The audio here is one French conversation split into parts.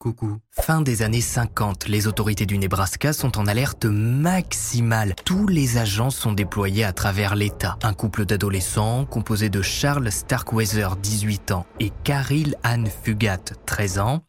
Coucou. Fin des années 50, les autorités du Nebraska sont en alerte maximale. Tous les agents sont déployés à travers l'État. Un couple d'adolescents composé de Charles Starkweather, 18 ans, et Caril Ann Fugat, 13 ans,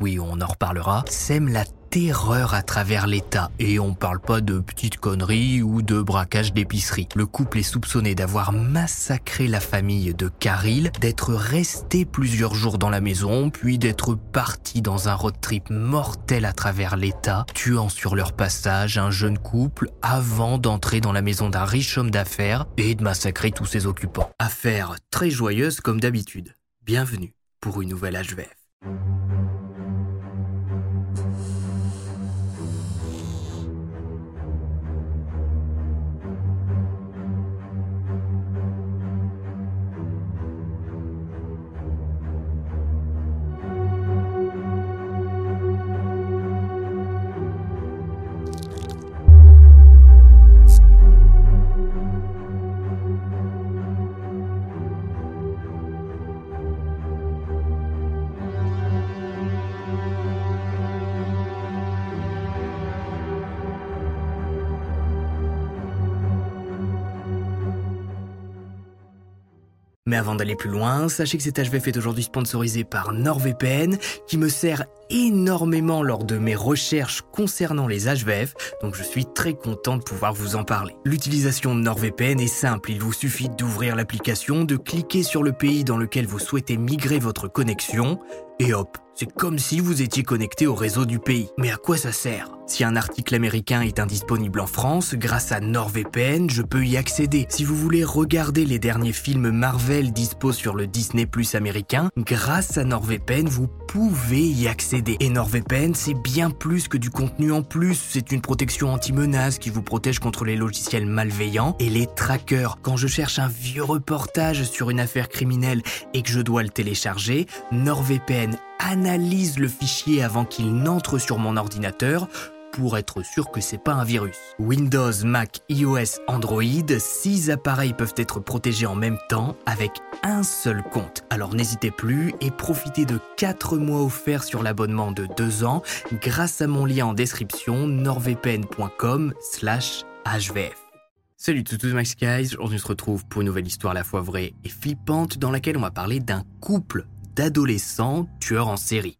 oui, on en reparlera, sème la terreur à travers l'État. Et on parle pas de petites conneries ou de braquage d'épicerie. Le couple est soupçonné d'avoir massacré la famille de Caril, d'être resté plusieurs jours dans la maison, puis d'être parti dans un road trip mortel à travers l'État, tuant sur leur passage un jeune couple avant d'entrer dans la maison d'un riche homme d'affaires et de massacrer tous ses occupants. Affaire très joyeuse comme d'habitude. Bienvenue pour une nouvelle HVF. Avant d'aller plus loin, sachez que cet HVF est aujourd'hui sponsorisé par NordVPN, qui me sert énormément lors de mes recherches concernant les HVF, donc je suis très content de pouvoir vous en parler. L'utilisation de NordVPN est simple, il vous suffit d'ouvrir l'application, de cliquer sur le pays dans lequel vous souhaitez migrer votre connexion, et hop, c'est comme si vous étiez connecté au réseau du pays. Mais à quoi ça sert? Si un article américain est indisponible en France, grâce à NordVPN, je peux y accéder. Si vous voulez regarder les derniers films Marvel dispo sur le Disney Plus américain, grâce à NordVPN, vous pouvez y accéder. Et NordVPN, c'est bien plus que du contenu en plus. C'est une protection anti-menace qui vous protège contre les logiciels malveillants et les trackers. Quand je cherche un vieux reportage sur une affaire criminelle et que je dois le télécharger, NordVPN analyse le fichier avant qu'il n'entre sur mon ordinateur pour être sûr que c'est pas un virus. Windows, Mac, iOS, Android, six appareils peuvent être protégés en même temps avec un seul compte. Alors n'hésitez plus et profitez de 4 mois offerts sur l'abonnement de 2 ans grâce à mon lien en description nordvpn.com/hvf. Salut tout Max Guys, on se retrouve pour une nouvelle histoire à la fois vraie et flippante dans laquelle on va parler d'un couple d'adolescents tueurs en série.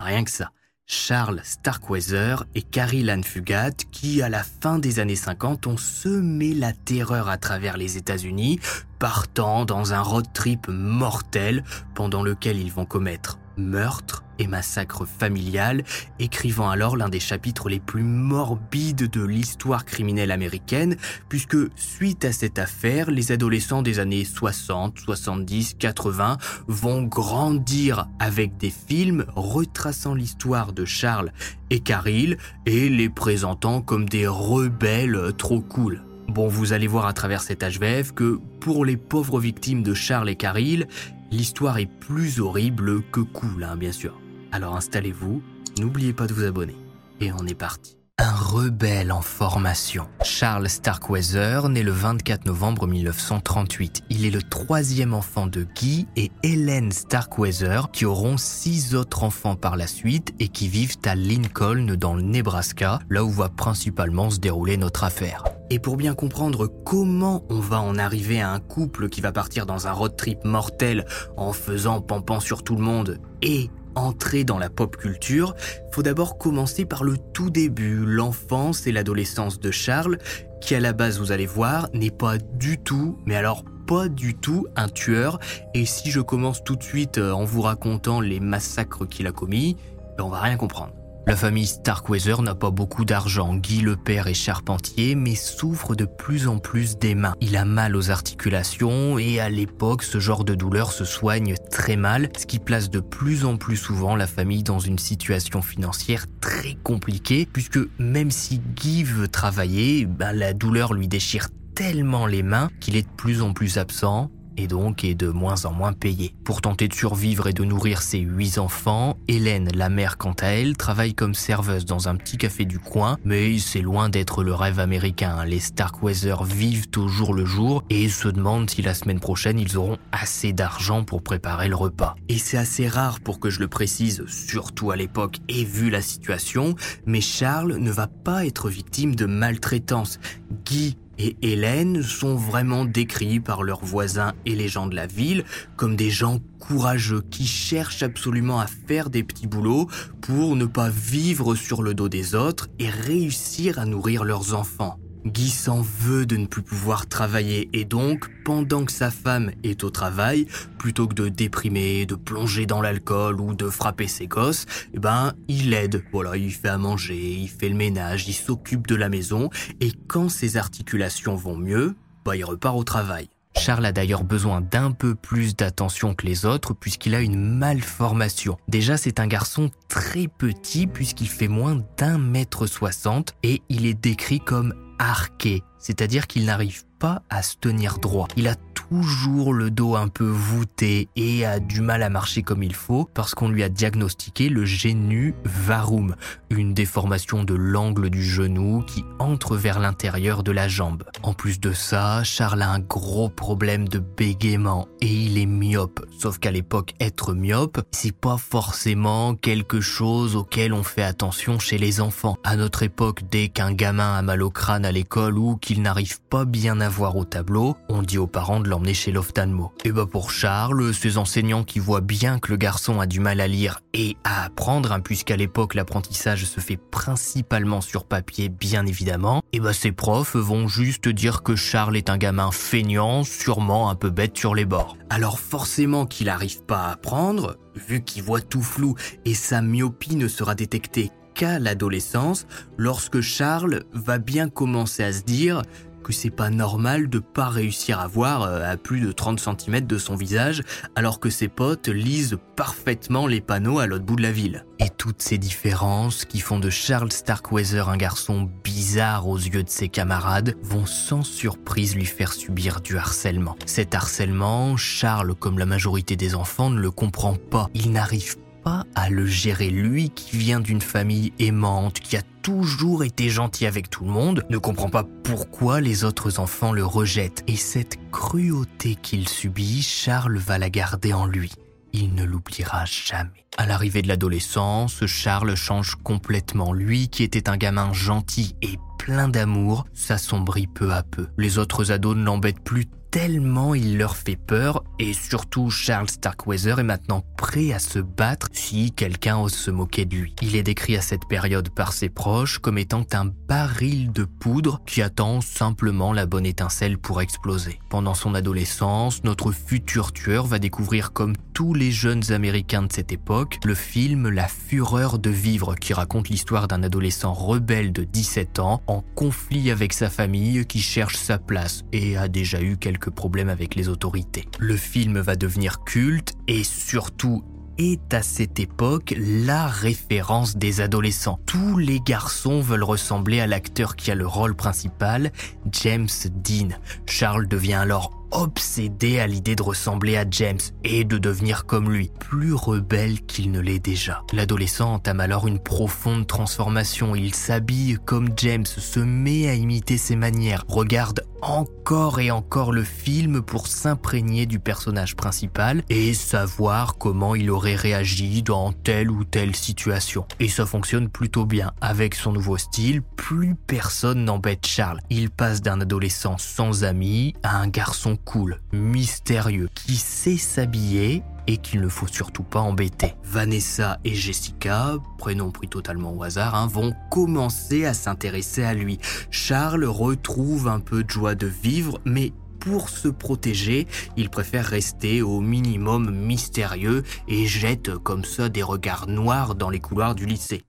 Rien que ça. Charles Starkweather et Carrie Ann Fugat qui, à la fin des années 50, ont semé la terreur à travers les États-Unis, partant dans un road trip mortel pendant lequel ils vont commettre meurtre et massacre familial, écrivant alors l'un des chapitres les plus morbides de l'histoire criminelle américaine, puisque suite à cette affaire, les adolescents des années 60, 70, 80 vont grandir avec des films retraçant l'histoire de Charles et Caril et les présentant comme des rebelles trop cool. Bon, vous allez voir à travers cet HVF que pour les pauvres victimes de Charles et Caril, l'histoire est plus horrible que cool, hein, bien sûr. Alors installez-vous, n'oubliez pas de vous abonner. Et on est parti. Un rebelle en formation. Charles Starkweather, né le 24 novembre 1938. Il est le troisième enfant de Guy et Helen Starkweather, qui auront six autres enfants par la suite et qui vivent à Lincoln dans le Nebraska, là où va principalement se dérouler notre affaire. Et pour bien comprendre comment on va en arriver à un couple qui va partir dans un road trip mortel en faisant pampant sur tout le monde et entrer dans la pop culture, faut d'abord commencer par le tout début, l'enfance et l'adolescence de Charles, qui à la base, vous allez voir, n'est pas du tout, mais alors pas du tout un tueur. Et si je commence tout de suite euh, en vous racontant les massacres qu'il a commis, ben on va rien comprendre. La famille Starkweather n'a pas beaucoup d'argent. Guy le père est charpentier, mais souffre de plus en plus des mains. Il a mal aux articulations et à l'époque, ce genre de douleur se soigne très mal, ce qui place de plus en plus souvent la famille dans une situation financière très compliquée, puisque même si Guy veut travailler, ben, la douleur lui déchire tellement les mains qu'il est de plus en plus absent et donc est de moins en moins payé. Pour tenter de survivre et de nourrir ses huit enfants, Hélène, la mère quant à elle, travaille comme serveuse dans un petit café du coin, mais c'est loin d'être le rêve américain. Les Starkweather vivent au jour le jour et se demandent si la semaine prochaine ils auront assez d'argent pour préparer le repas. Et c'est assez rare pour que je le précise, surtout à l'époque et vu la situation, mais Charles ne va pas être victime de maltraitance. Guy et Hélène sont vraiment décrits par leurs voisins et les gens de la ville comme des gens courageux qui cherchent absolument à faire des petits boulots pour ne pas vivre sur le dos des autres et réussir à nourrir leurs enfants. Guy s'en veut de ne plus pouvoir travailler et donc, pendant que sa femme est au travail, plutôt que de déprimer, de plonger dans l'alcool ou de frapper ses gosses, eh ben, il aide. Voilà, il fait à manger, il fait le ménage, il s'occupe de la maison et quand ses articulations vont mieux, bah, il repart au travail. Charles a d'ailleurs besoin d'un peu plus d'attention que les autres puisqu'il a une malformation. Déjà, c'est un garçon très petit puisqu'il fait moins d'un mètre soixante et il est décrit comme arqué, c'est-à-dire qu'il n'arrive pas à se tenir droit. Il a toujours le dos un peu voûté et a du mal à marcher comme il faut parce qu'on lui a diagnostiqué le génu varum, une déformation de l'angle du genou qui entre vers l'intérieur de la jambe. En plus de ça, Charles a un gros problème de bégaiement et il est myope. Sauf qu'à l'époque, être myope, c'est pas forcément quelque chose auquel on fait attention chez les enfants. À notre époque, dès qu'un gamin a mal au crâne à l'école ou qu'il n'arrive pas bien à voir au tableau, on dit aux parents de l'emmener chez l'ophtalmo. Et bah pour Charles, ses enseignants qui voient bien que le garçon a du mal à lire et à apprendre, hein, puisqu'à l'époque l'apprentissage se fait principalement sur papier bien évidemment, et bah ses profs vont juste dire que Charles est un gamin feignant, sûrement un peu bête sur les bords. Alors forcément qu'il n'arrive pas à apprendre, vu qu'il voit tout flou et sa myopie ne sera détectée qu'à l'adolescence, lorsque Charles va bien commencer à se dire que c'est pas normal de pas réussir à voir euh, à plus de 30 cm de son visage alors que ses potes lisent parfaitement les panneaux à l'autre bout de la ville. Et toutes ces différences qui font de Charles Starkweather un garçon bizarre aux yeux de ses camarades vont sans surprise lui faire subir du harcèlement. Cet harcèlement, Charles, comme la majorité des enfants, ne le comprend pas. Il n'arrive à le gérer lui qui vient d'une famille aimante, qui a toujours été gentil avec tout le monde, ne comprend pas pourquoi les autres enfants le rejettent. Et cette cruauté qu'il subit, Charles va la garder en lui. Il ne l'oubliera jamais. À l'arrivée de l'adolescence, Charles change complètement. Lui qui était un gamin gentil et plein d'amour, s'assombrit peu à peu. Les autres ados ne l'embêtent plus tellement il leur fait peur et surtout Charles Starkweather est maintenant prêt à se battre si quelqu'un ose se moquer de lui. Il est décrit à cette période par ses proches comme étant un baril de poudre qui attend simplement la bonne étincelle pour exploser. Pendant son adolescence, notre futur tueur va découvrir comme tous les jeunes américains de cette époque le film La fureur de vivre qui raconte l'histoire d'un adolescent rebelle de 17 ans en conflit avec sa famille qui cherche sa place et a déjà eu quelques problèmes avec les autorités. Le film va devenir culte et surtout est à cette époque la référence des adolescents. Tous les garçons veulent ressembler à l'acteur qui a le rôle principal, James Dean. Charles devient alors obsédé à l'idée de ressembler à James et de devenir comme lui, plus rebelle qu'il ne l'est déjà. L'adolescent entame alors une profonde transformation. Il s'habille comme James, se met à imiter ses manières, regarde encore et encore le film pour s'imprégner du personnage principal et savoir comment il aurait réagi dans telle ou telle situation. Et ça fonctionne plutôt bien. Avec son nouveau style, plus personne n'embête Charles. Il passe d'un adolescent sans amis à un garçon cool, mystérieux, qui sait s'habiller et qu'il ne faut surtout pas embêter. Vanessa et Jessica, prénom pris totalement au hasard, hein, vont commencer à s'intéresser à lui. Charles retrouve un peu de joie de vivre, mais pour se protéger, il préfère rester au minimum mystérieux et jette comme ça des regards noirs dans les couloirs du lycée.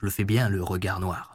Je le fais bien, le regard noir.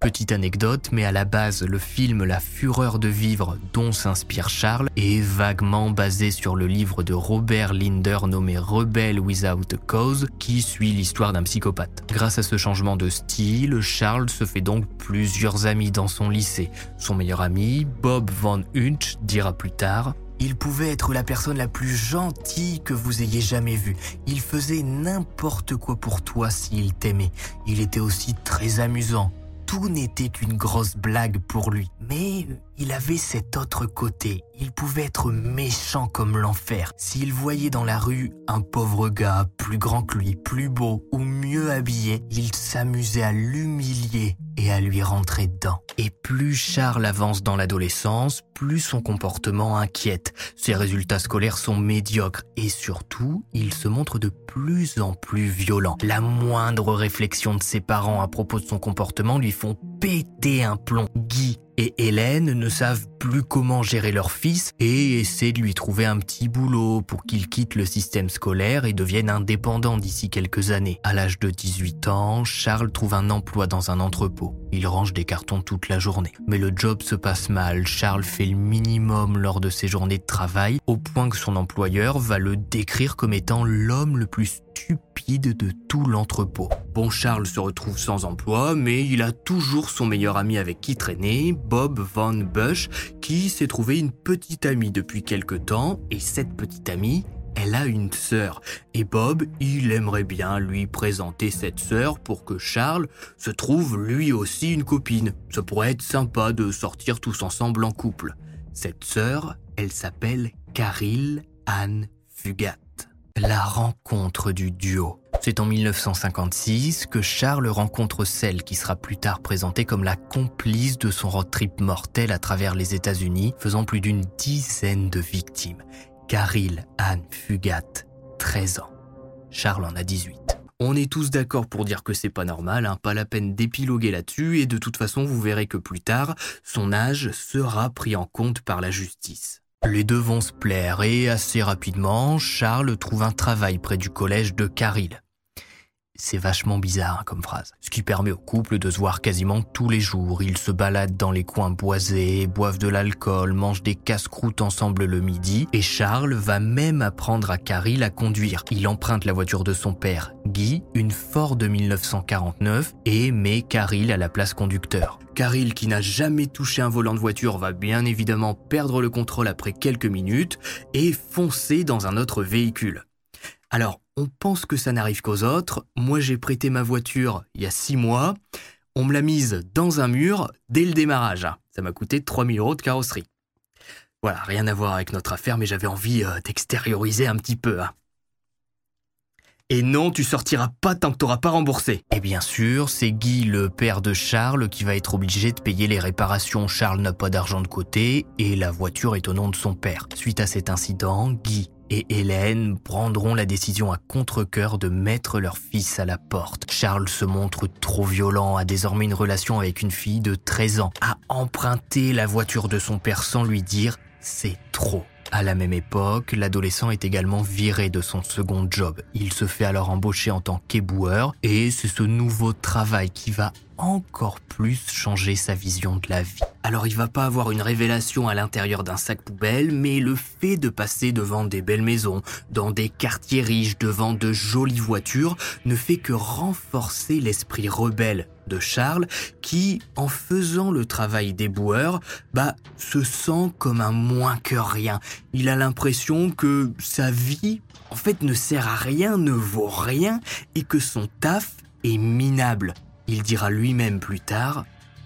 Petite anecdote, mais à la base, le film La fureur de vivre dont s'inspire Charles est vaguement basé sur le livre de Robert Linder nommé Rebel Without Cause, qui suit l'histoire d'un psychopathe. Grâce à ce changement de style, Charles se fait donc plusieurs amis dans son lycée. Son meilleur ami, Bob Van Hunch, dira plus tard il pouvait être la personne la plus gentille que vous ayez jamais vue. Il faisait n'importe quoi pour toi s'il t'aimait. Il était aussi très amusant tout n'était qu'une grosse blague pour lui. Mais il avait cet autre côté. Il pouvait être méchant comme l'enfer. S'il voyait dans la rue un pauvre gars plus grand que lui, plus beau ou mieux habillé, il s'amusait à l'humilier et à lui rentrer dedans. Et plus Charles avance dans l'adolescence, plus son comportement inquiète. Ses résultats scolaires sont médiocres et surtout, il se montre de plus en plus violent. La moindre réflexion de ses parents à propos de son comportement lui font péter un plomb. Guy et Hélène ne savent plus comment gérer leur fils et essaient de lui trouver un petit boulot pour qu'il quitte le système scolaire et devienne indépendant d'ici quelques années. À l'âge de 18 ans, Charles trouve un emploi dans un entrepôt. Il range des cartons toute la journée. Mais le job se passe mal. Charles fait le minimum lors de ses journées de travail au point que son employeur va le décrire comme étant l'homme le plus stupide de tout l'entrepôt. Bon, Charles se retrouve sans emploi, mais il a toujours son meilleur ami avec qui traîner, Bob Van Bush, qui s'est trouvé une petite amie depuis quelque temps, et cette petite amie, elle a une sœur. Et Bob, il aimerait bien lui présenter cette sœur pour que Charles se trouve lui aussi une copine. Ça pourrait être sympa de sortir tous ensemble en couple. Cette sœur, elle s'appelle Caril Anne Fugat. La rencontre du duo. C'est en 1956 que Charles rencontre celle qui sera plus tard présentée comme la complice de son road trip mortel à travers les États-Unis, faisant plus d'une dizaine de victimes. Caril Anne Fugat, 13 ans. Charles en a 18. On est tous d'accord pour dire que c'est pas normal, hein, pas la peine d'épiloguer là-dessus, et de toute façon vous verrez que plus tard, son âge sera pris en compte par la justice. Les deux vont se plaire et assez rapidement, Charles trouve un travail près du collège de Caril. C'est vachement bizarre hein, comme phrase. Ce qui permet au couple de se voir quasiment tous les jours. Ils se baladent dans les coins boisés, boivent de l'alcool, mangent des casse-croûtes ensemble le midi. Et Charles va même apprendre à Caril à conduire. Il emprunte la voiture de son père, Guy, une Ford de 1949, et met Caril à la place conducteur. Caril, qui n'a jamais touché un volant de voiture, va bien évidemment perdre le contrôle après quelques minutes et foncer dans un autre véhicule. Alors, on pense que ça n'arrive qu'aux autres. Moi, j'ai prêté ma voiture il y a six mois. On me l'a mise dans un mur dès le démarrage. Ça m'a coûté 3000 euros de carrosserie. Voilà, rien à voir avec notre affaire, mais j'avais envie euh, d'extérioriser un petit peu. Hein. Et non, tu sortiras pas tant que t'auras pas remboursé. Et bien sûr, c'est Guy, le père de Charles, qui va être obligé de payer les réparations. Charles n'a pas d'argent de côté et la voiture est au nom de son père. Suite à cet incident, Guy et Hélène prendront la décision à contre-coeur de mettre leur fils à la porte. Charles se montre trop violent, a désormais une relation avec une fille de 13 ans, a emprunté la voiture de son père sans lui dire c'est trop. À la même époque, l'adolescent est également viré de son second job. Il se fait alors embaucher en tant qu'éboueur et c'est ce nouveau travail qui va encore plus changer sa vision de la vie. Alors il va pas avoir une révélation à l'intérieur d'un sac poubelle, mais le fait de passer devant des belles maisons, dans des quartiers riches, devant de jolies voitures, ne fait que renforcer l'esprit rebelle de Charles qui, en faisant le travail des boueurs, bah, se sent comme un moins que rien. Il a l'impression que sa vie, en fait, ne sert à rien, ne vaut rien et que son taf est minable. Il dira lui-même plus tard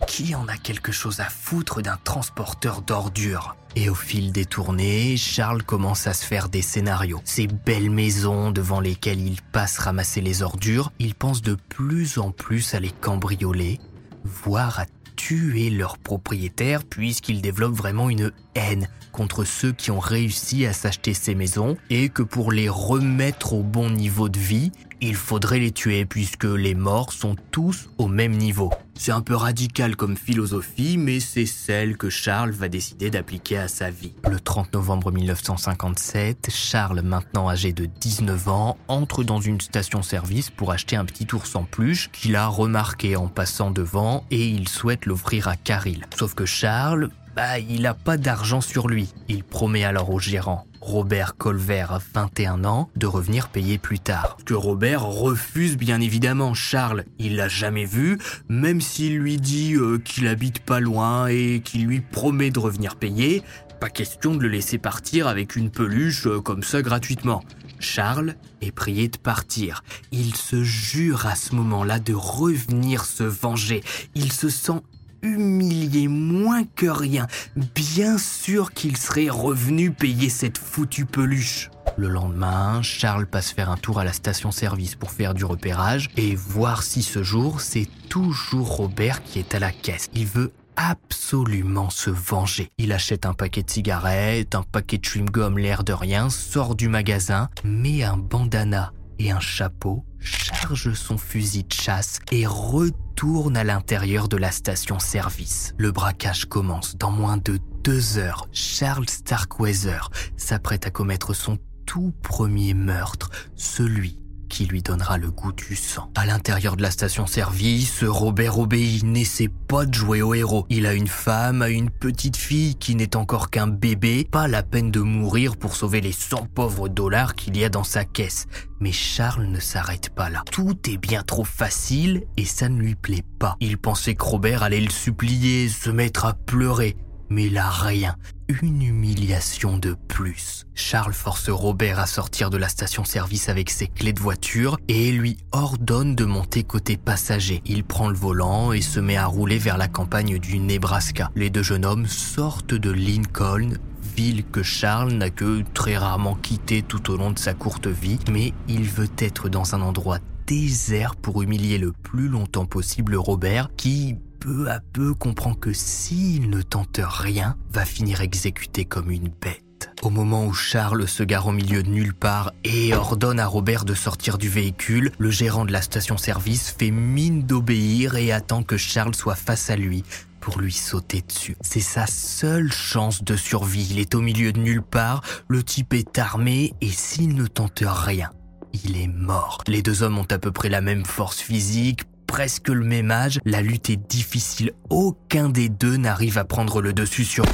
qui en a quelque chose à foutre d'un transporteur d'ordures? Et au fil des tournées, Charles commence à se faire des scénarios. Ces belles maisons devant lesquelles il passe ramasser les ordures, il pense de plus en plus à les cambrioler, voire à tuer leurs propriétaires puisqu'il développe vraiment une haine contre ceux qui ont réussi à s'acheter ces maisons et que pour les remettre au bon niveau de vie, il faudrait les tuer puisque les morts sont tous au même niveau. C'est un peu radical comme philosophie, mais c'est celle que Charles va décider d'appliquer à sa vie. Le 30 novembre 1957, Charles, maintenant âgé de 19 ans, entre dans une station-service pour acheter un petit ours en peluche qu'il a remarqué en passant devant et il souhaite l'offrir à Caril. Sauf que Charles, bah, il n'a pas d'argent sur lui. Il promet alors au gérant, Robert Colver, 21 ans, de revenir payer plus tard. Que Robert refuse bien évidemment. Charles, il l'a jamais vu, même s'il lui dit euh, qu'il habite pas loin et qu'il lui promet de revenir payer, pas question de le laisser partir avec une peluche euh, comme ça gratuitement. Charles est prié de partir. Il se jure à ce moment-là de revenir se venger. Il se sent humilié moins que rien. Bien sûr qu'il serait revenu payer cette foutue peluche. Le lendemain, Charles passe faire un tour à la station-service pour faire du repérage et voir si ce jour, c'est toujours Robert qui est à la caisse. Il veut absolument se venger. Il achète un paquet de cigarettes, un paquet de chewing-gum l'air de rien, sort du magasin, met un bandana et un chapeau, charge son fusil de chasse et retourne à l'intérieur de la station-service. Le braquage commence dans moins de deux heures. Charles Starkweather s'apprête à commettre son tout premier meurtre, celui qui lui donnera le goût du sang. À l'intérieur de la station-service, Robert obéit, n'essaie pas de jouer au héros. Il a une femme, une petite fille qui n'est encore qu'un bébé, pas la peine de mourir pour sauver les 100 pauvres dollars qu'il y a dans sa caisse. Mais Charles ne s'arrête pas là. Tout est bien trop facile et ça ne lui plaît pas. Il pensait que Robert allait le supplier, se mettre à pleurer. Mais là, rien. Une humiliation de plus. Charles force Robert à sortir de la station-service avec ses clés de voiture et lui ordonne de monter côté passager. Il prend le volant et se met à rouler vers la campagne du Nebraska. Les deux jeunes hommes sortent de Lincoln ville que Charles n'a que très rarement quitté tout au long de sa courte vie, mais il veut être dans un endroit désert pour humilier le plus longtemps possible Robert, qui, peu à peu comprend que s'il ne tente rien, va finir exécuté comme une bête. Au moment où Charles se gare au milieu de nulle part et ordonne à Robert de sortir du véhicule, le gérant de la station-service fait mine d'obéir et attend que Charles soit face à lui pour lui sauter dessus. C'est sa seule chance de survie. Il est au milieu de nulle part, le type est armé et s'il ne tente rien, il est mort. Les deux hommes ont à peu près la même force physique, presque le même âge, la lutte est difficile. Aucun des deux n'arrive à prendre le dessus sur...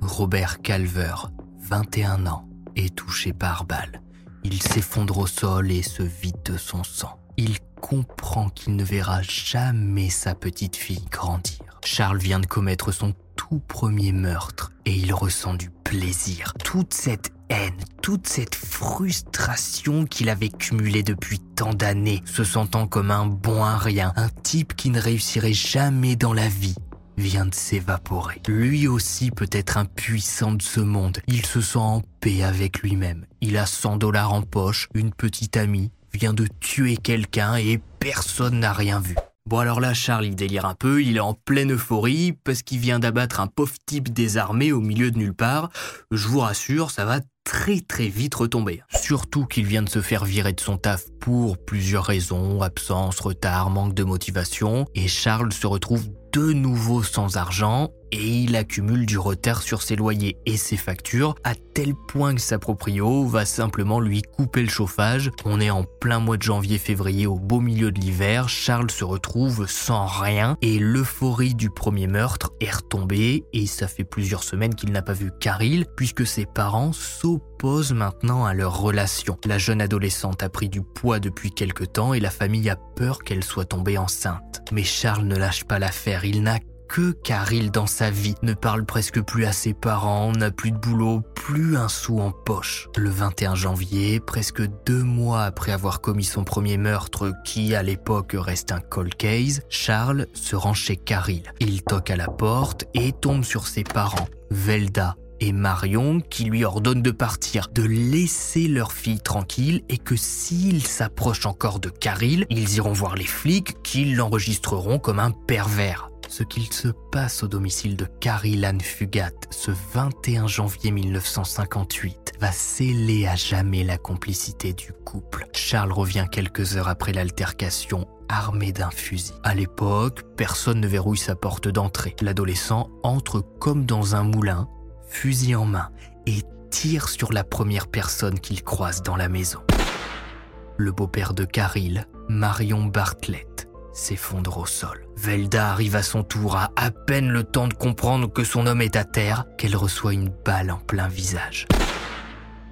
Robert Calver, 21 ans, est touché par balle. Il s'effondre au sol et se vide de son sang. Il comprend qu'il ne verra jamais sa petite fille grandir. Charles vient de commettre son tout premier meurtre et il ressent du plaisir. Toute cette toute cette frustration qu'il avait cumulée depuis tant d'années, se sentant comme un bon à rien, un type qui ne réussirait jamais dans la vie, vient de s'évaporer. Lui aussi peut être impuissant de ce monde. Il se sent en paix avec lui-même. Il a 100 dollars en poche, une petite amie, vient de tuer quelqu'un et personne n'a rien vu. Bon alors là, Charles, il délire un peu, il est en pleine euphorie parce qu'il vient d'abattre un pauvre type désarmé au milieu de nulle part. Je vous rassure, ça va très très vite retomber. Surtout qu'il vient de se faire virer de son taf pour plusieurs raisons, absence, retard, manque de motivation, et Charles se retrouve de nouveau sans argent et il accumule du retard sur ses loyers et ses factures à tel point que sa proprio va simplement lui couper le chauffage. On est en plein mois de janvier-février au beau milieu de l'hiver, Charles se retrouve sans rien et l'euphorie du premier meurtre est retombée et ça fait plusieurs semaines qu'il n'a pas vu Caril puisque ses parents s'opposent maintenant à leur relation. La jeune adolescente a pris du poids depuis quelque temps et la famille a peur qu'elle soit tombée enceinte. Mais Charles ne lâche pas l'affaire, il n'a que Caril dans sa vie, ne parle presque plus à ses parents, n'a plus de boulot, plus un sou en poche. Le 21 janvier, presque deux mois après avoir commis son premier meurtre, qui à l'époque reste un cold case, Charles se rend chez Caril. Il toque à la porte et tombe sur ses parents, Velda et Marion qui lui ordonnent de partir, de laisser leur fille tranquille et que s'ils s'approchent encore de Caril, ils iront voir les flics qui l'enregistreront comme un pervers ce qu'il se passe au domicile de Carrie Anne Fugat ce 21 janvier 1958 va sceller à jamais la complicité du couple. Charles revient quelques heures après l'altercation armé d'un fusil. À l'époque, personne ne verrouille sa porte d'entrée. L'adolescent entre comme dans un moulin, fusil en main, et tire sur la première personne qu'il croise dans la maison. Le beau-père de Caril, Marion Bartlett, s'effondre au sol. Velda arrive à son tour, a à peine le temps de comprendre que son homme est à terre, qu'elle reçoit une balle en plein visage.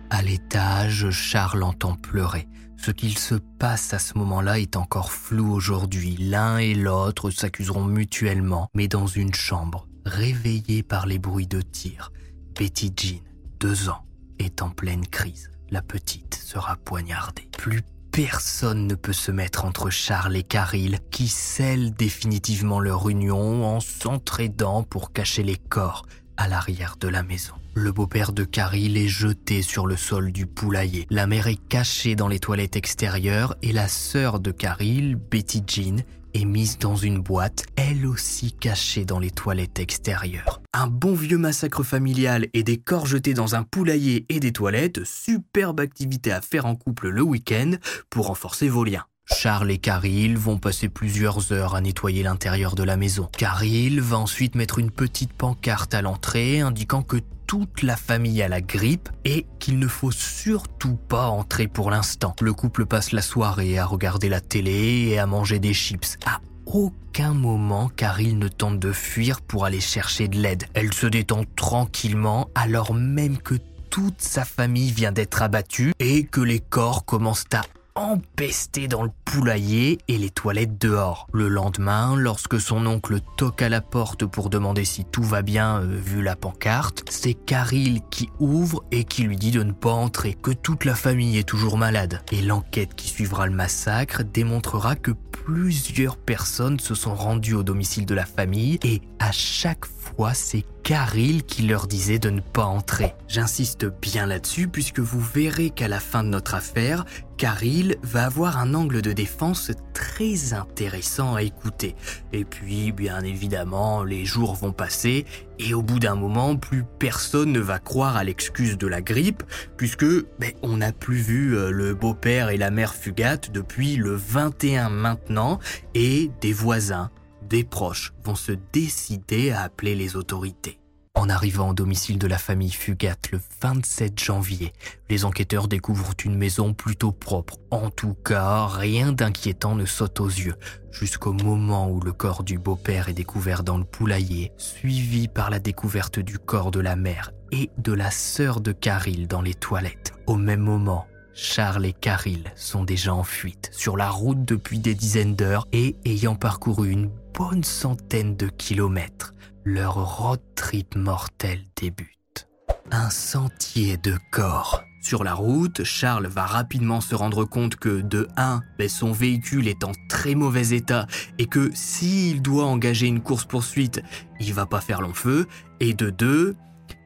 À l'étage, Charles entend pleurer. Ce qu'il se passe à ce moment-là est encore flou aujourd'hui. L'un et l'autre s'accuseront mutuellement, mais dans une chambre, réveillée par les bruits de tir. Betty Jean, deux ans, est en pleine crise. La petite sera poignardée. Plus personne ne peut se mettre entre Charles et Caril, qui scellent définitivement leur union en s'entraidant pour cacher les corps à l'arrière de la maison. Le beau-père de Caril est jeté sur le sol du poulailler. La mère est cachée dans les toilettes extérieures et la sœur de Caril, Betty Jean, est mise dans une boîte, elle aussi cachée dans les toilettes extérieures. Un bon vieux massacre familial et des corps jetés dans un poulailler et des toilettes, superbe activité à faire en couple le week-end pour renforcer vos liens. Charles et Caril vont passer plusieurs heures à nettoyer l'intérieur de la maison. Caril va ensuite mettre une petite pancarte à l'entrée indiquant que toute la famille a la grippe et qu'il ne faut surtout pas entrer pour l'instant. Le couple passe la soirée à regarder la télé et à manger des chips. À aucun moment, Caril ne tente de fuir pour aller chercher de l'aide. Elle se détend tranquillement alors même que toute sa famille vient d'être abattue et que les corps commencent à empesté dans le poulailler et les toilettes dehors. Le lendemain, lorsque son oncle toque à la porte pour demander si tout va bien euh, vu la pancarte, c'est Caril qui ouvre et qui lui dit de ne pas entrer, que toute la famille est toujours malade. Et l'enquête qui suivra le massacre démontrera que plusieurs personnes se sont rendues au domicile de la famille et à chaque fois c'est Caril qui leur disait de ne pas entrer. J'insiste bien là-dessus puisque vous verrez qu'à la fin de notre affaire, Caril va avoir un angle de défense très intéressant à écouter. Et puis, bien évidemment, les jours vont passer et au bout d'un moment, plus personne ne va croire à l'excuse de la grippe puisque ben, on n'a plus vu euh, le beau-père et la mère Fugate depuis le 21 maintenant et des voisins des proches vont se décider à appeler les autorités. En arrivant au domicile de la famille Fugat le 27 janvier, les enquêteurs découvrent une maison plutôt propre. En tout cas, rien d'inquiétant ne saute aux yeux, jusqu'au moment où le corps du beau-père est découvert dans le poulailler, suivi par la découverte du corps de la mère et de la sœur de Caril dans les toilettes. Au même moment, Charles et Caril sont déjà en fuite, sur la route depuis des dizaines d'heures et ayant parcouru une bonne centaine de kilomètres, leur road trip mortel débute. Un sentier de corps. Sur la route, Charles va rapidement se rendre compte que, de 1, ben, son véhicule est en très mauvais état et que s'il doit engager une course-poursuite, il va pas faire long feu, et de 2,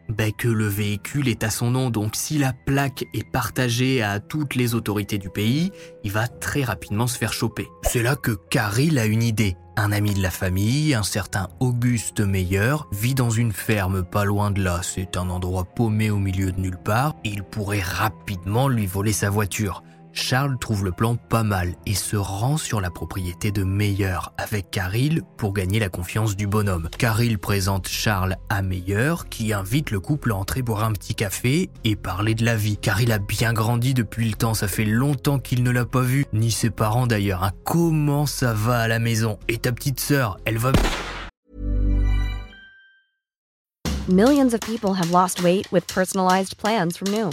ben, que le véhicule est à son nom, donc si la plaque est partagée à toutes les autorités du pays, il va très rapidement se faire choper. C'est là que Caril a une idée. Un ami de la famille, un certain Auguste Meyer, vit dans une ferme pas loin de là. C'est un endroit paumé au milieu de nulle part. Il pourrait rapidement lui voler sa voiture. Charles trouve le plan pas mal et se rend sur la propriété de Meyer avec Caril pour gagner la confiance du bonhomme. Caril présente Charles à Meyer qui invite le couple à entrer boire un petit café et parler de la vie. Car il a bien grandi depuis le temps, ça fait longtemps qu'il ne l'a pas vu, ni ses parents d'ailleurs. Hein. Comment ça va à la maison? Et ta petite sœur, elle va... Millions of people have lost weight with personalized plans from Noom.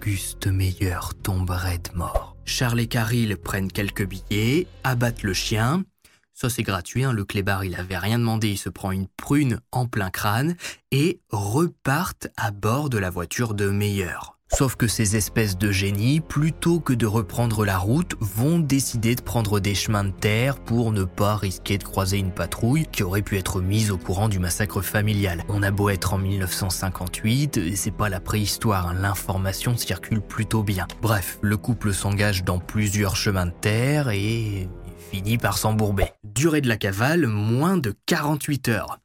Auguste Meyer tombe raide mort. Charles et Caril prennent quelques billets, abattent le chien. Ça c'est gratuit, hein, le clébard il avait rien demandé, il se prend une prune en plein crâne et repartent à bord de la voiture de Meyer. Sauf que ces espèces de génies, plutôt que de reprendre la route, vont décider de prendre des chemins de terre pour ne pas risquer de croiser une patrouille qui aurait pu être mise au courant du massacre familial. On a beau être en 1958, et c'est pas la préhistoire, hein, l'information circule plutôt bien. Bref, le couple s'engage dans plusieurs chemins de terre et finit par s'embourber. Durée de la cavale, moins de 48 heures.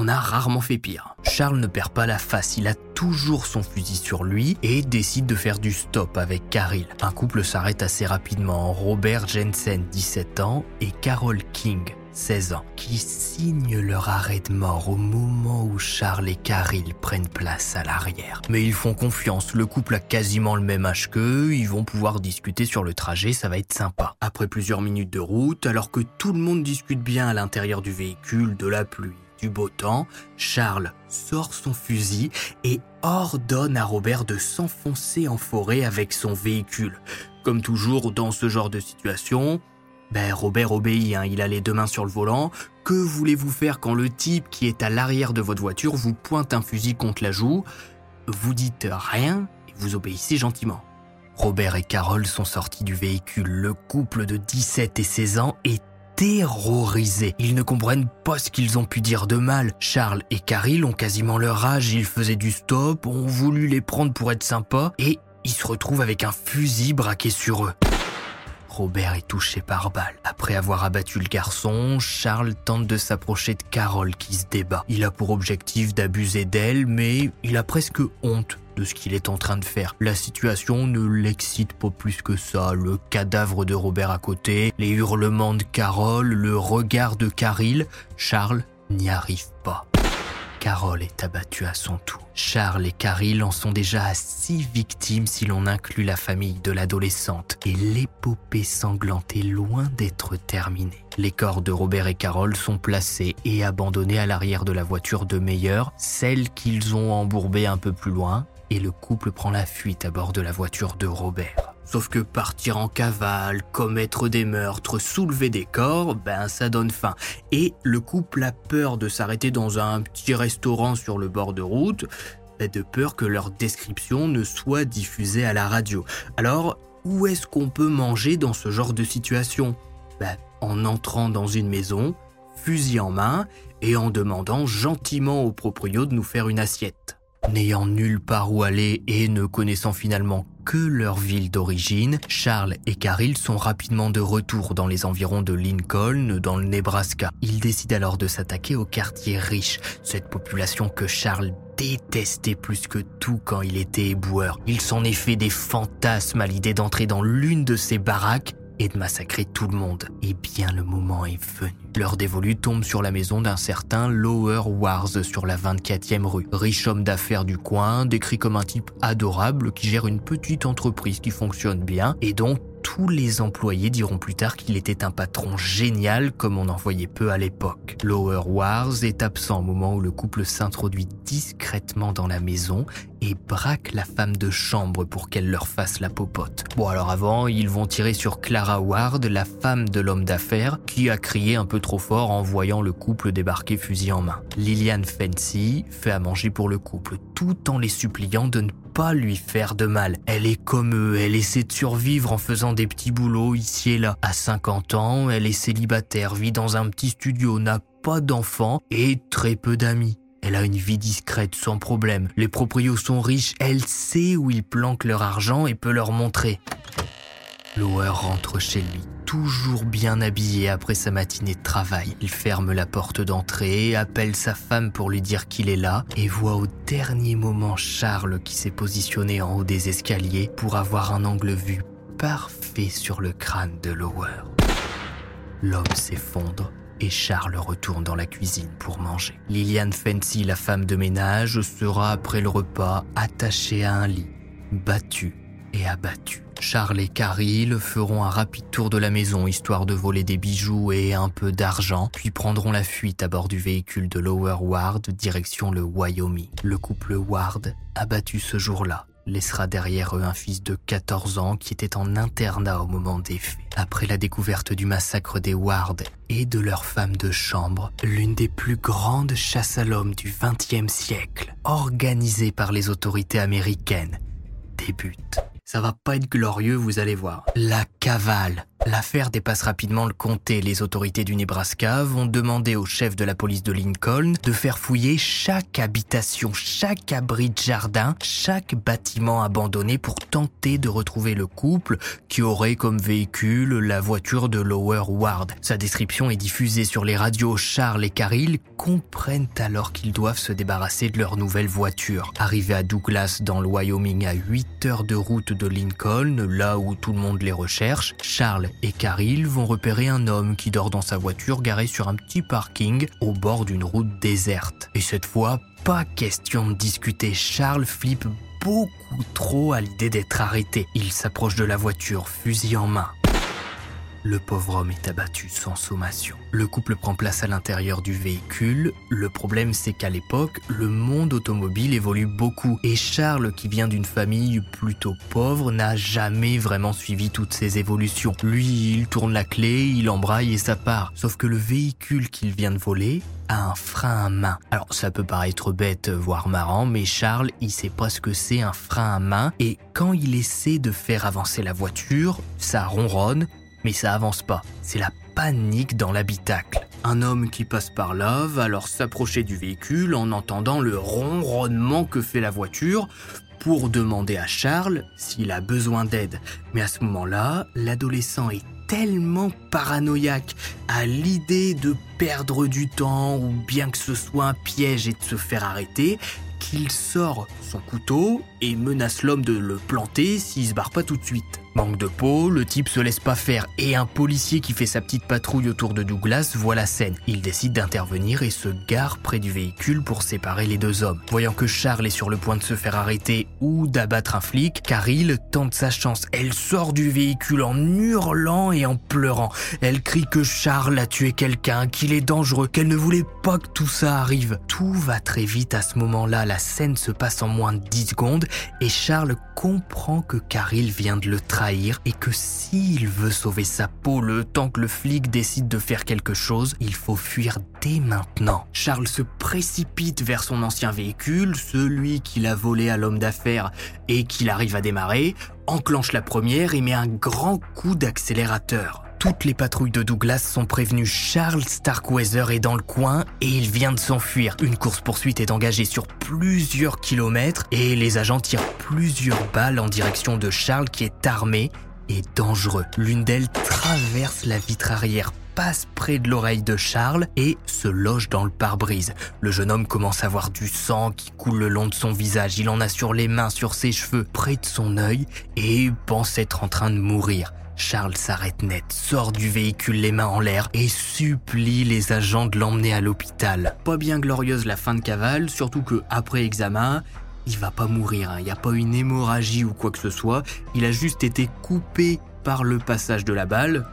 On a rarement fait pire. Charles ne perd pas la face, il a toujours son fusil sur lui et décide de faire du stop avec Caril. Un couple s'arrête assez rapidement, Robert Jensen, 17 ans, et Carol King, 16 ans, qui signent leur arrêt de mort au moment où Charles et Caril prennent place à l'arrière. Mais ils font confiance, le couple a quasiment le même âge qu'eux, ils vont pouvoir discuter sur le trajet, ça va être sympa. Après plusieurs minutes de route, alors que tout le monde discute bien à l'intérieur du véhicule, de la pluie, du beau temps, Charles sort son fusil et ordonne à Robert de s'enfoncer en forêt avec son véhicule. Comme toujours dans ce genre de situation, ben Robert obéit, hein, il a les deux mains sur le volant. Que voulez-vous faire quand le type qui est à l'arrière de votre voiture vous pointe un fusil contre la joue? Vous dites rien et vous obéissez gentiment. Robert et Carole sont sortis du véhicule. Le couple de 17 et 16 ans est terrorisés. Ils ne comprennent pas ce qu'ils ont pu dire de mal. Charles et Caril ont quasiment leur âge, ils faisaient du stop, ont voulu les prendre pour être sympas, et ils se retrouvent avec un fusil braqué sur eux. Robert est touché par balle. Après avoir abattu le garçon, Charles tente de s'approcher de Carole qui se débat. Il a pour objectif d'abuser d'elle, mais il a presque honte de ce qu'il est en train de faire. La situation ne l'excite pas plus que ça. Le cadavre de Robert à côté, les hurlements de Carole, le regard de Caril, Charles n'y arrive pas. Carole est abattue à son tour. Charles et Caril en sont déjà à six victimes si l'on inclut la famille de l'adolescente. Et l'épopée sanglante est loin d'être terminée. Les corps de Robert et Carole sont placés et abandonnés à l'arrière de la voiture de Meyer, celle qu'ils ont embourbée un peu plus loin, et le couple prend la fuite à bord de la voiture de Robert. Sauf que partir en cavale, commettre des meurtres, soulever des corps, ben ça donne faim. Et le couple a peur de s'arrêter dans un petit restaurant sur le bord de route, ben, de peur que leur description ne soit diffusée à la radio. Alors, où est-ce qu'on peut manger dans ce genre de situation? Ben, En entrant dans une maison, fusil en main, et en demandant gentiment au proprio de nous faire une assiette. N'ayant nulle part où aller et ne connaissant finalement que leur ville d'origine, Charles et Caril sont rapidement de retour dans les environs de Lincoln, dans le Nebraska. Ils décident alors de s'attaquer au quartier riche, cette population que Charles détestait plus que tout quand il était éboueur. Il s'en est fait des fantasmes à l'idée d'entrer dans l'une de ces baraques et de massacrer tout le monde. Et bien le moment est venu. L'heure dévolue tombe sur la maison d'un certain Lower Wars sur la 24e rue. Riche homme d'affaires du coin, décrit comme un type adorable qui gère une petite entreprise qui fonctionne bien et dont tous les employés diront plus tard qu'il était un patron génial comme on en voyait peu à l'époque. Lower Wars est absent au moment où le couple s'introduit discrètement dans la maison et braque la femme de chambre pour qu'elle leur fasse la popote. Bon alors avant, ils vont tirer sur Clara Ward, la femme de l'homme d'affaires, qui a crié un peu trop fort en voyant le couple débarquer fusil en main. Liliane Fancy fait à manger pour le couple, tout en les suppliant de ne pas lui faire de mal. Elle est comme eux, elle essaie de survivre en faisant des petits boulots ici et là. À 50 ans, elle est célibataire, vit dans un petit studio, n'a pas d'enfants et très peu d'amis. Elle a une vie discrète sans problème. Les proprios sont riches, elle sait où ils planquent leur argent et peut leur montrer. Lower rentre chez lui, toujours bien habillé après sa matinée de travail. Il ferme la porte d'entrée, appelle sa femme pour lui dire qu'il est là et voit au dernier moment Charles qui s'est positionné en haut des escaliers pour avoir un angle vu parfait sur le crâne de Lower. L'homme s'effondre et Charles retourne dans la cuisine pour manger. Liliane Fancy, la femme de ménage, sera après le repas attachée à un lit, battue et abattue. Charles et Caril feront un rapide tour de la maison histoire de voler des bijoux et un peu d'argent, puis prendront la fuite à bord du véhicule de Lower Ward direction le Wyoming. Le couple Ward, abattu ce jour-là, laissera derrière eux un fils de 14 ans qui était en internat au moment des faits. Après la découverte du massacre des Ward et de leur femme de chambre, l'une des plus grandes chasses à l'homme du XXe siècle, organisée par les autorités américaines, débute. Ça va pas être glorieux, vous allez voir. La cavale. L'affaire dépasse rapidement le comté. Les autorités du Nebraska vont demander au chef de la police de Lincoln de faire fouiller chaque habitation, chaque abri de jardin, chaque bâtiment abandonné pour tenter de retrouver le couple qui aurait comme véhicule la voiture de Lower Ward. Sa description est diffusée sur les radios. Charles et Caril comprennent alors qu'ils doivent se débarrasser de leur nouvelle voiture. Arrivés à Douglas dans le Wyoming à 8 heures de route de Lincoln, là où tout le monde les recherche, Charles et Caril vont repérer un homme qui dort dans sa voiture garée sur un petit parking au bord d'une route déserte. Et cette fois, pas question de discuter. Charles flippe beaucoup trop à l'idée d'être arrêté. Il s'approche de la voiture, fusil en main. Le pauvre homme est abattu sans sommation. Le couple prend place à l'intérieur du véhicule. Le problème, c'est qu'à l'époque, le monde automobile évolue beaucoup. Et Charles, qui vient d'une famille plutôt pauvre, n'a jamais vraiment suivi toutes ces évolutions. Lui, il tourne la clé, il embraye et ça part. Sauf que le véhicule qu'il vient de voler a un frein à main. Alors ça peut paraître bête, voire marrant, mais Charles, il sait pas ce que c'est un frein à main. Et quand il essaie de faire avancer la voiture, ça ronronne mais ça avance pas. C'est la panique dans l'habitacle. Un homme qui passe par là va alors s'approcher du véhicule en entendant le ronronnement que fait la voiture pour demander à Charles s'il a besoin d'aide. Mais à ce moment-là, l'adolescent est tellement paranoïaque à l'idée de perdre du temps ou bien que ce soit un piège et de se faire arrêter qu'il sort son couteau et menace l'homme de le planter s'il se barre pas tout de suite. Manque de peau, le type se laisse pas faire et un policier qui fait sa petite patrouille autour de Douglas voit la scène. Il décide d'intervenir et se gare près du véhicule pour séparer les deux hommes. Voyant que Charles est sur le point de se faire arrêter ou d'abattre un flic, Caril tente sa chance. Elle sort du véhicule en hurlant et en pleurant. Elle crie que Charles a tué quelqu'un, qu'il est dangereux, qu'elle ne voulait pas que tout ça arrive. Tout va très vite à ce moment-là. La scène se passe en moins de 10 secondes et Charles comprend que Caril vient de le trahir et que s'il veut sauver sa peau le temps que le flic décide de faire quelque chose, il faut fuir dès maintenant. Charles se précipite vers son ancien véhicule, celui qu'il a volé à l'homme d'affaires et qu'il arrive à démarrer, enclenche la première et met un grand coup d'accélérateur. Toutes les patrouilles de Douglas sont prévenues. Charles Starkweather est dans le coin et il vient de s'enfuir. Une course-poursuite est engagée sur plusieurs kilomètres et les agents tirent plusieurs balles en direction de Charles qui est armé et dangereux. L'une d'elles traverse la vitre arrière passe près de l'oreille de Charles et se loge dans le pare-brise. Le jeune homme commence à voir du sang qui coule le long de son visage. Il en a sur les mains, sur ses cheveux, près de son œil et pense être en train de mourir. Charles s'arrête net, sort du véhicule les mains en l'air et supplie les agents de l'emmener à l'hôpital. Pas bien glorieuse la fin de cavale, surtout que après examen, il va pas mourir, il hein. n'y a pas une hémorragie ou quoi que ce soit, il a juste été coupé par le passage de la balle,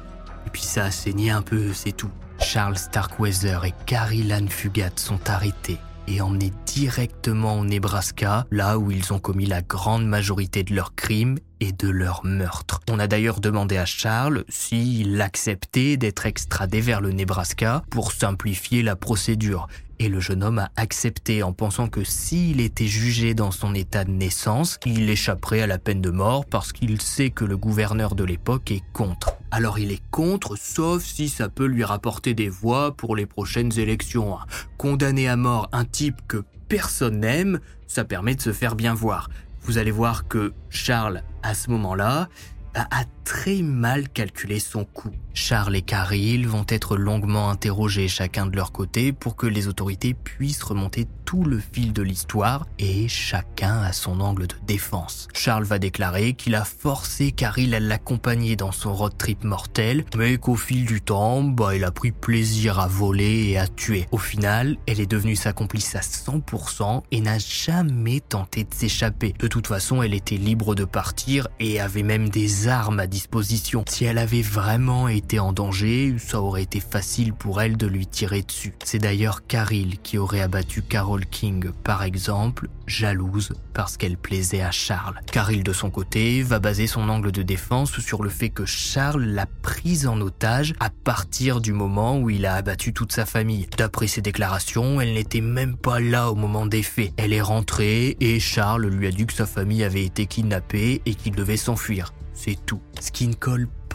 et puis ça a saigné un peu, c'est tout. Charles Starkweather et Carrie Lan Fugat sont arrêtés et emmenés directement au Nebraska, là où ils ont commis la grande majorité de leurs crimes et de leurs meurtres. On a d'ailleurs demandé à Charles s'il acceptait d'être extradé vers le Nebraska pour simplifier la procédure. Et le jeune homme a accepté en pensant que s'il était jugé dans son état de naissance, il échapperait à la peine de mort parce qu'il sait que le gouverneur de l'époque est contre. Alors il est contre, sauf si ça peut lui rapporter des voix pour les prochaines élections. Condamner à mort un type que personne n'aime, ça permet de se faire bien voir. Vous allez voir que Charles, à ce moment-là, a très mal calculé son coût. Charles et Caril vont être longuement interrogés chacun de leur côté pour que les autorités puissent remonter tout le fil de l'histoire et chacun a son angle de défense. Charles va déclarer qu'il a forcé Caril à l'accompagner dans son road trip mortel, mais qu'au fil du temps, bah, il a pris plaisir à voler et à tuer. Au final, elle est devenue sa complice à 100% et n'a jamais tenté de s'échapper. De toute façon, elle était libre de partir et avait même des armes à disposition. Si elle avait vraiment été en danger, ça aurait été facile pour elle de lui tirer dessus. C'est d'ailleurs Caril qui aurait abattu Carol King, par exemple, jalouse parce qu'elle plaisait à Charles. Caril, de son côté, va baser son angle de défense sur le fait que Charles l'a prise en otage à partir du moment où il a abattu toute sa famille. D'après ses déclarations, elle n'était même pas là au moment des faits. Elle est rentrée et Charles lui a dit que sa famille avait été kidnappée et qu'il devait s'enfuir. C'est tout. Ce qui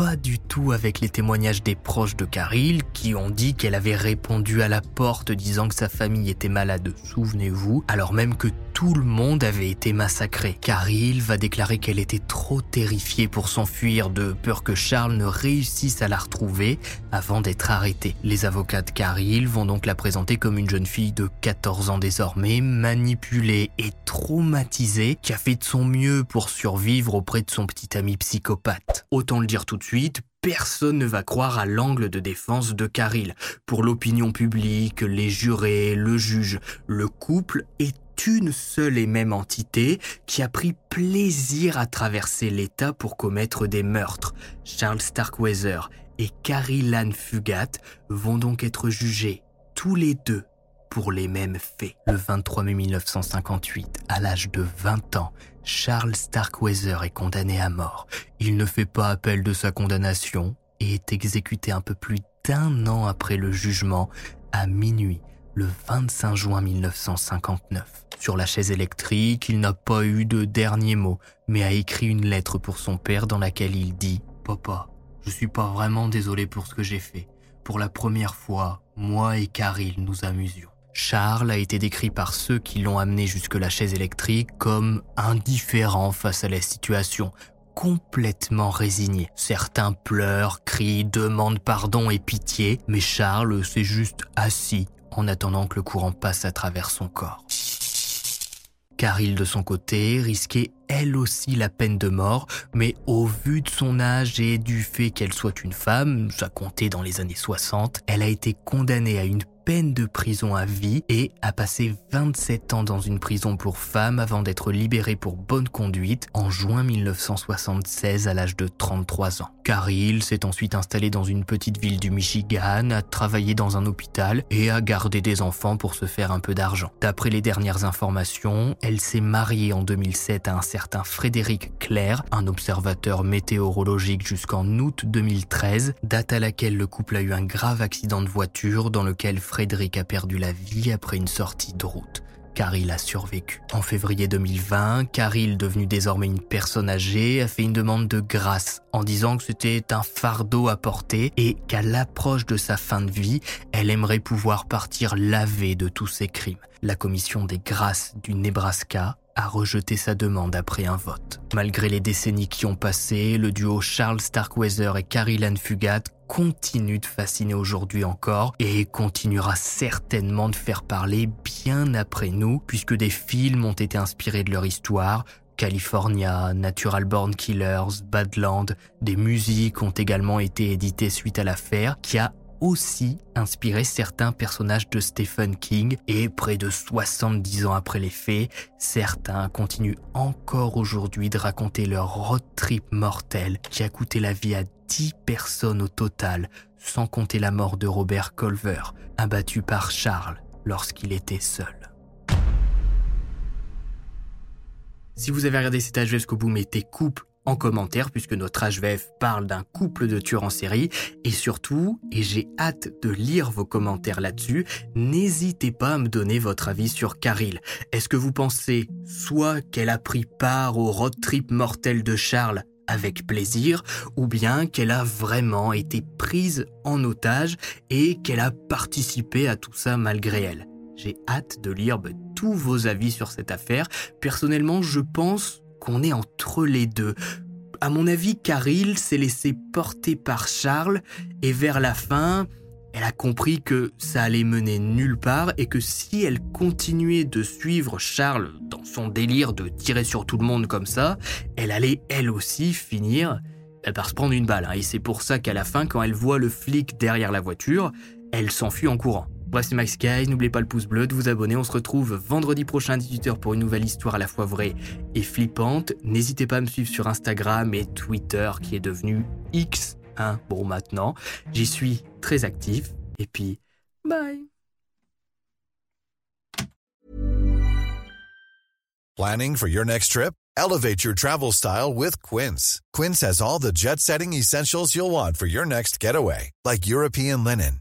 pas du tout avec les témoignages des proches de Caril qui ont dit qu'elle avait répondu à la porte disant que sa famille était malade, souvenez-vous, alors même que tout le monde avait été massacré. Caril va déclarer qu'elle était trop terrifiée pour s'enfuir de peur que Charles ne réussisse à la retrouver avant d'être arrêtée. Les avocats de Caril vont donc la présenter comme une jeune fille de 14 ans désormais, manipulée et traumatisée, qui a fait de son mieux pour survivre auprès de son petit ami psychopathe. Autant le dire tout de suite, personne ne va croire à l'angle de défense de Caril. Pour l'opinion publique, les jurés, le juge, le couple est une seule et même entité qui a pris plaisir à traverser l'État pour commettre des meurtres. Charles Starkweather et Carrie Ann Fugat vont donc être jugés, tous les deux, pour les mêmes faits. Le 23 mai 1958, à l'âge de 20 ans, Charles Starkweather est condamné à mort. Il ne fait pas appel de sa condamnation et est exécuté un peu plus d'un an après le jugement, à minuit, le 25 juin 1959. Sur la chaise électrique, il n'a pas eu de dernier mot, mais a écrit une lettre pour son père dans laquelle il dit ⁇ Papa, je suis pas vraiment désolé pour ce que j'ai fait. Pour la première fois, moi et Caril nous amusions. Charles a été décrit par ceux qui l'ont amené jusque la chaise électrique comme indifférent face à la situation, complètement résigné. Certains pleurent, crient, demandent pardon et pitié, mais Charles s'est juste assis en attendant que le courant passe à travers son corps. Caril, de son côté, risquait elle aussi la peine de mort, mais au vu de son âge et du fait qu'elle soit une femme, ça comptait dans les années 60, elle a été condamnée à une peine de prison à vie et a passé 27 ans dans une prison pour femmes avant d'être libérée pour bonne conduite en juin 1976 à l'âge de 33 ans. Caril s'est ensuite installée dans une petite ville du Michigan, a travaillé dans un hôpital et a gardé des enfants pour se faire un peu d'argent. D'après les dernières informations, elle s'est mariée en 2007 à un certain Frédéric Claire, un observateur météorologique jusqu'en août 2013, date à laquelle le couple a eu un grave accident de voiture dans lequel Frédéric a perdu la vie après une sortie de route. Caril a survécu. En février 2020, Caril, devenu désormais une personne âgée, a fait une demande de grâce en disant que c'était un fardeau à porter et qu'à l'approche de sa fin de vie, elle aimerait pouvoir partir lavée de tous ses crimes. La commission des grâces du Nebraska a rejeté sa demande après un vote. Malgré les décennies qui ont passé, le duo Charles Starkweather et Carrie Ann Fugat continue de fasciner aujourd'hui encore et continuera certainement de faire parler bien après nous puisque des films ont été inspirés de leur histoire, California, Natural Born Killers, Badland, des musiques ont également été éditées suite à l'affaire qui a aussi inspiré certains personnages de Stephen King et près de 70 ans après les faits, certains continuent encore aujourd'hui de raconter leur road trip mortel qui a coûté la vie à 10 personnes au total, sans compter la mort de Robert Colver, abattu par Charles lorsqu'il était seul. Si vous avez regardé cet âge jusqu'au bout, mettez couple en commentaire puisque notre HVF parle d'un couple de tueurs en série et surtout, et j'ai hâte de lire vos commentaires là-dessus, n'hésitez pas à me donner votre avis sur Caril. Est-ce que vous pensez soit qu'elle a pris part au road trip mortel de Charles avec plaisir, ou bien qu'elle a vraiment été prise en otage et qu'elle a participé à tout ça malgré elle? J'ai hâte de lire bah, tous vos avis sur cette affaire. Personnellement, je pense qu'on est entre les deux. À mon avis, Caril s'est laissé porter par Charles et vers la fin, elle a compris que ça allait mener nulle part et que si elle continuait de suivre Charles dans son délire de tirer sur tout le monde comme ça, elle allait elle aussi finir par se prendre une balle. Hein. Et c'est pour ça qu'à la fin, quand elle voit le flic derrière la voiture, elle s'enfuit en courant. Bref, c'est Max n'oubliez pas le pouce bleu, de vous abonner. On se retrouve vendredi prochain à 18h pour une nouvelle histoire à la fois vraie et flippante. N'hésitez pas à me suivre sur Instagram et Twitter qui est devenu X, hein, bon maintenant. J'y suis très actif. Et puis, bye Planning for your next trip? Elevate your travel style with Quince. Quince has all the jet setting essentials you'll want for your next getaway, like European linen,